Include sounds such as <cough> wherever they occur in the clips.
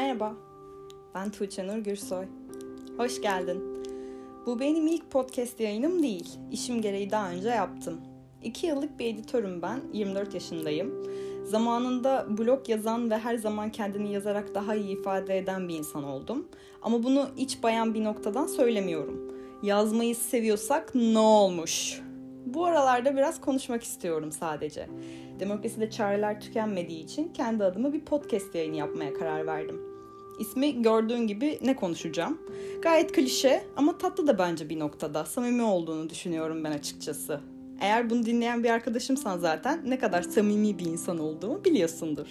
Merhaba, ben Tuğçe Nur Gürsoy. Hoş geldin. Bu benim ilk podcast yayınım değil. İşim gereği daha önce yaptım. İki yıllık bir editörüm ben, 24 yaşındayım. Zamanında blog yazan ve her zaman kendini yazarak daha iyi ifade eden bir insan oldum. Ama bunu iç bayan bir noktadan söylemiyorum. Yazmayı seviyorsak ne olmuş? Bu aralarda biraz konuşmak istiyorum sadece. Demokraside çareler tükenmediği için kendi adıma bir podcast yayını yapmaya karar verdim. İsmi gördüğün gibi ne konuşacağım? Gayet klişe ama tatlı da bence bir noktada. Samimi olduğunu düşünüyorum ben açıkçası. Eğer bunu dinleyen bir arkadaşımsan zaten ne kadar samimi bir insan olduğumu biliyorsundur.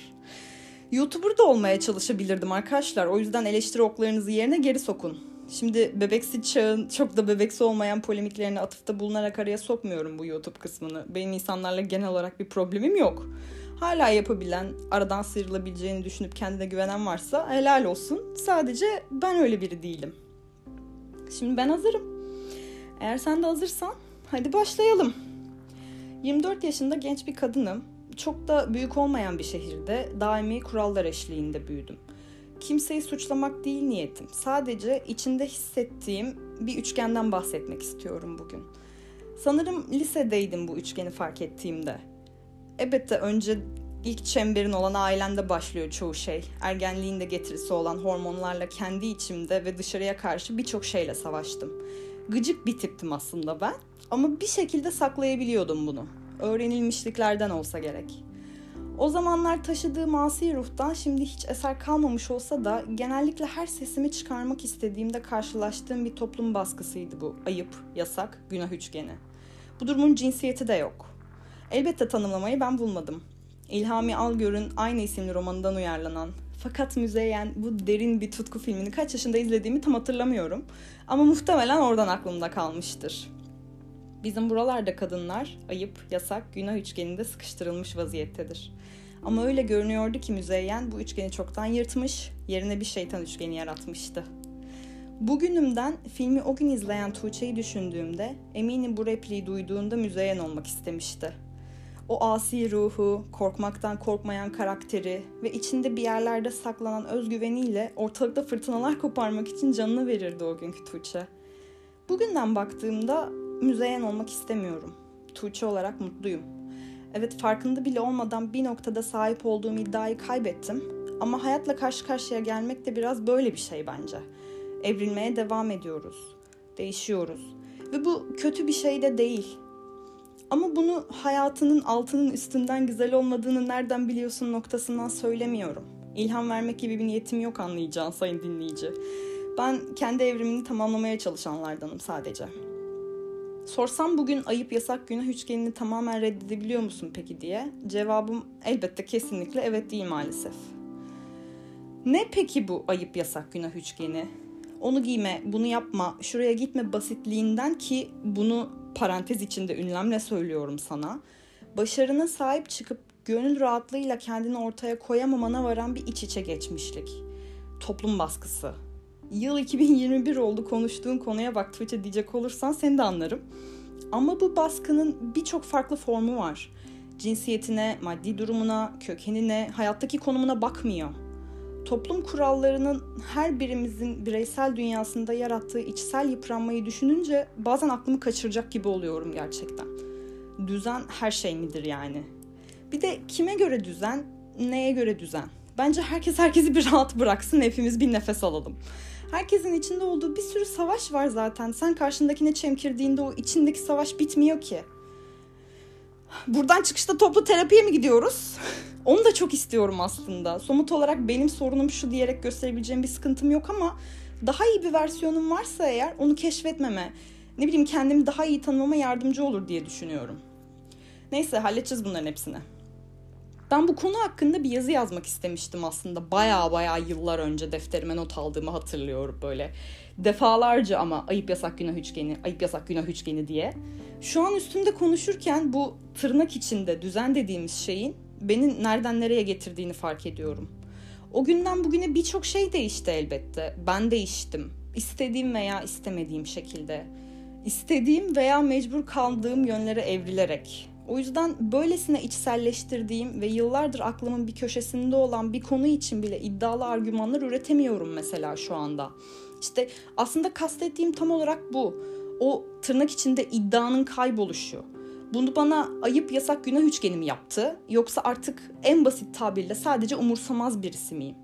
YouTuber da olmaya çalışabilirdim arkadaşlar. O yüzden eleştiri oklarınızı yerine geri sokun. Şimdi bebeksi çağın çok da bebeksi olmayan polemiklerine atıfta bulunarak araya sokmuyorum bu YouTube kısmını. Benim insanlarla genel olarak bir problemim yok. Hala yapabilen, aradan sıyrılabileceğini düşünüp kendine güvenen varsa helal olsun. Sadece ben öyle biri değilim. Şimdi ben hazırım. Eğer sen de hazırsan hadi başlayalım. 24 yaşında genç bir kadınım. Çok da büyük olmayan bir şehirde daimi kurallar eşliğinde büyüdüm. Kimseyi suçlamak değil niyetim. Sadece içinde hissettiğim bir üçgenden bahsetmek istiyorum bugün. Sanırım lisedeydim bu üçgeni fark ettiğimde. Elbette önce ilk çemberin olan ailende başlıyor çoğu şey. Ergenliğinde getirisi olan hormonlarla kendi içimde ve dışarıya karşı birçok şeyle savaştım. Gıcık bir tiptim aslında ben ama bir şekilde saklayabiliyordum bunu. Öğrenilmişliklerden olsa gerek. O zamanlar taşıdığım asi ruhtan şimdi hiç eser kalmamış olsa da genellikle her sesimi çıkarmak istediğimde karşılaştığım bir toplum baskısıydı bu. Ayıp, yasak, günah üçgeni. Bu durumun cinsiyeti de yok. Elbette tanımlamayı ben bulmadım. İlhami Algör'ün aynı isimli romanından uyarlanan fakat müzeyen bu derin bir tutku filmini kaç yaşında izlediğimi tam hatırlamıyorum. Ama muhtemelen oradan aklımda kalmıştır. Bizim buralarda kadınlar ayıp, yasak, günah üçgeninde sıkıştırılmış vaziyettedir. Ama öyle görünüyordu ki Müzeyyen bu üçgeni çoktan yırtmış, yerine bir şeytan üçgeni yaratmıştı. Bugünümden filmi o gün izleyen Tuğçe'yi düşündüğümde eminim bu repliği duyduğunda Müzeyyen olmak istemişti. O asi ruhu, korkmaktan korkmayan karakteri ve içinde bir yerlerde saklanan özgüveniyle ortalıkta fırtınalar koparmak için canını verirdi o günkü Tuğçe. Bugünden baktığımda müzeyen olmak istemiyorum. Tuğçe olarak mutluyum. Evet farkında bile olmadan bir noktada sahip olduğum iddiayı kaybettim. Ama hayatla karşı karşıya gelmek de biraz böyle bir şey bence. Evrilmeye devam ediyoruz. Değişiyoruz. Ve bu kötü bir şey de değil. Ama bunu hayatının altının üstünden güzel olmadığını nereden biliyorsun noktasından söylemiyorum. İlham vermek gibi bir niyetim yok anlayacağın sayın dinleyici. Ben kendi evrimini tamamlamaya çalışanlardanım sadece. Sorsam bugün ayıp yasak günah üçgenini tamamen reddedebiliyor musun peki diye cevabım elbette kesinlikle evet değil maalesef. Ne peki bu ayıp yasak günah üçgeni? Onu giyme, bunu yapma, şuraya gitme basitliğinden ki bunu parantez içinde ünlemle söylüyorum sana. Başarına sahip çıkıp gönül rahatlığıyla kendini ortaya koyamamana varan bir iç içe geçmişlik. Toplum baskısı, Yıl 2021 oldu konuştuğun konuya bak Tuğçe diyecek olursan seni de anlarım. Ama bu baskının birçok farklı formu var. Cinsiyetine, maddi durumuna, kökenine, hayattaki konumuna bakmıyor. Toplum kurallarının her birimizin bireysel dünyasında yarattığı içsel yıpranmayı düşününce bazen aklımı kaçıracak gibi oluyorum gerçekten. Düzen her şey midir yani? Bir de kime göre düzen, neye göre düzen? Bence herkes herkesi bir rahat bıraksın, hepimiz bir nefes alalım. Herkesin içinde olduğu bir sürü savaş var zaten. Sen karşındakine çemkirdiğinde o içindeki savaş bitmiyor ki. Buradan çıkışta toplu terapiye mi gidiyoruz? Onu da çok istiyorum aslında. Somut olarak benim sorunum şu diyerek gösterebileceğim bir sıkıntım yok ama daha iyi bir versiyonum varsa eğer onu keşfetmeme, ne bileyim kendimi daha iyi tanımama yardımcı olur diye düşünüyorum. Neyse halledeceğiz bunların hepsini. Ben bu konu hakkında bir yazı yazmak istemiştim aslında. Baya baya yıllar önce defterime not aldığımı hatırlıyorum böyle. Defalarca ama ayıp yasak günah üçgeni, ayıp yasak günah üçgeni diye. Şu an üstünde konuşurken bu tırnak içinde düzen dediğimiz şeyin beni nereden nereye getirdiğini fark ediyorum. O günden bugüne birçok şey değişti elbette. Ben değiştim. İstediğim veya istemediğim şekilde. İstediğim veya mecbur kaldığım yönlere evrilerek O yüzden böylesine içselleştirdiğim ve yıllardır aklımın bir köşesinde olan bir konu için bile iddialı argümanlar üretemiyorum mesela şu anda. İşte aslında kastettiğim tam olarak bu. O tırnak içinde iddianın kayboluşu. Bunu bana ayıp yasak günah üçgeni mi yaptı? Yoksa artık en basit tabirle sadece umursamaz birisi miyim?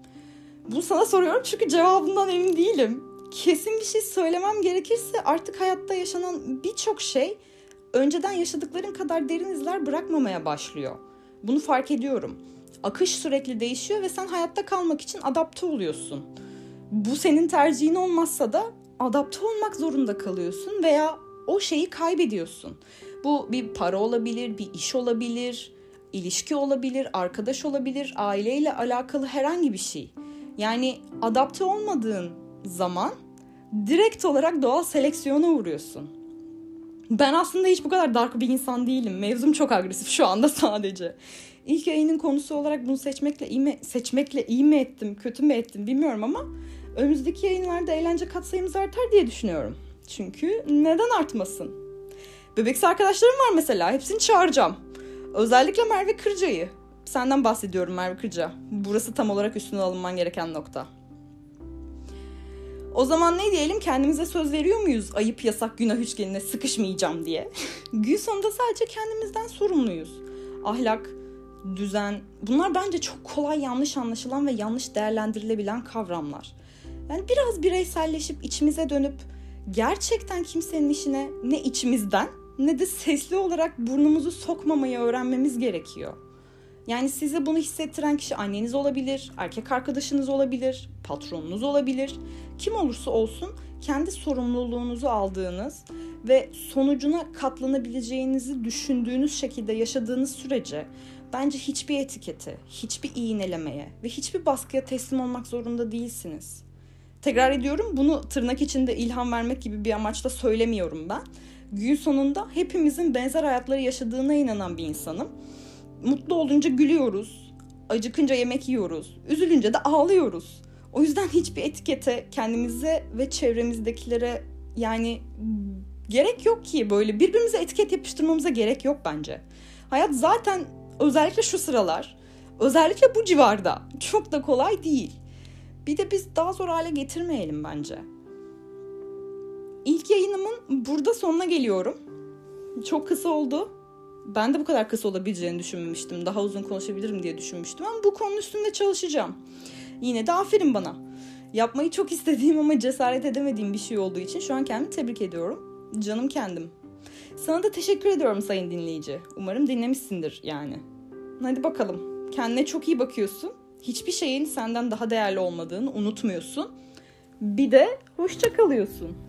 Bunu sana soruyorum çünkü cevabından emin değilim. Kesin bir şey söylemem gerekirse artık hayatta yaşanan birçok şey önceden yaşadıkların kadar derin izler bırakmamaya başlıyor. Bunu fark ediyorum. Akış sürekli değişiyor ve sen hayatta kalmak için adapte oluyorsun. Bu senin tercihin olmazsa da adapte olmak zorunda kalıyorsun veya o şeyi kaybediyorsun. Bu bir para olabilir, bir iş olabilir, ilişki olabilir, arkadaş olabilir, aileyle alakalı herhangi bir şey. Yani adapte olmadığın zaman direkt olarak doğal seleksiyona uğruyorsun. Ben aslında hiç bu kadar dark bir insan değilim. Mevzum çok agresif şu anda <laughs> sadece. İlk yayının konusu olarak bunu seçmekle iyi mi, seçmekle iyi mi ettim, kötü mü ettim bilmiyorum ama önümüzdeki yayınlarda eğlence katsayımız artar diye düşünüyorum. Çünkü neden artmasın? Bebeksi arkadaşlarım var mesela. Hepsini çağıracağım. Özellikle Merve Kırca'yı. Senden bahsediyorum Merve Kırca. Burası tam olarak üstüne alınman gereken nokta. O zaman ne diyelim kendimize söz veriyor muyuz ayıp yasak günah üçgenine sıkışmayacağım diye. <laughs> Gün sonunda sadece kendimizden sorumluyuz. Ahlak, düzen bunlar bence çok kolay yanlış anlaşılan ve yanlış değerlendirilebilen kavramlar. Yani biraz bireyselleşip içimize dönüp gerçekten kimsenin işine ne içimizden ne de sesli olarak burnumuzu sokmamayı öğrenmemiz gerekiyor. Yani size bunu hissettiren kişi anneniz olabilir, erkek arkadaşınız olabilir, patronunuz olabilir. Kim olursa olsun kendi sorumluluğunuzu aldığınız ve sonucuna katlanabileceğinizi düşündüğünüz şekilde yaşadığınız sürece bence hiçbir etikete, hiçbir iğnelemeye ve hiçbir baskıya teslim olmak zorunda değilsiniz. Tekrar ediyorum bunu tırnak içinde ilham vermek gibi bir amaçla söylemiyorum ben. Gün sonunda hepimizin benzer hayatları yaşadığına inanan bir insanım mutlu olunca gülüyoruz. Acıkınca yemek yiyoruz. Üzülünce de ağlıyoruz. O yüzden hiçbir etikete kendimize ve çevremizdekilere yani gerek yok ki böyle birbirimize etiket yapıştırmamıza gerek yok bence. Hayat zaten özellikle şu sıralar özellikle bu civarda çok da kolay değil. Bir de biz daha zor hale getirmeyelim bence. İlk yayınımın burada sonuna geliyorum. Çok kısa oldu ben de bu kadar kısa olabileceğini düşünmemiştim. Daha uzun konuşabilirim diye düşünmüştüm ama bu konunun üstünde çalışacağım. Yine de aferin bana. Yapmayı çok istediğim ama cesaret edemediğim bir şey olduğu için şu an kendimi tebrik ediyorum. Canım kendim. Sana da teşekkür ediyorum sayın dinleyici. Umarım dinlemişsindir yani. Hadi bakalım. Kendine çok iyi bakıyorsun. Hiçbir şeyin senden daha değerli olmadığını unutmuyorsun. Bir de hoşça kalıyorsun.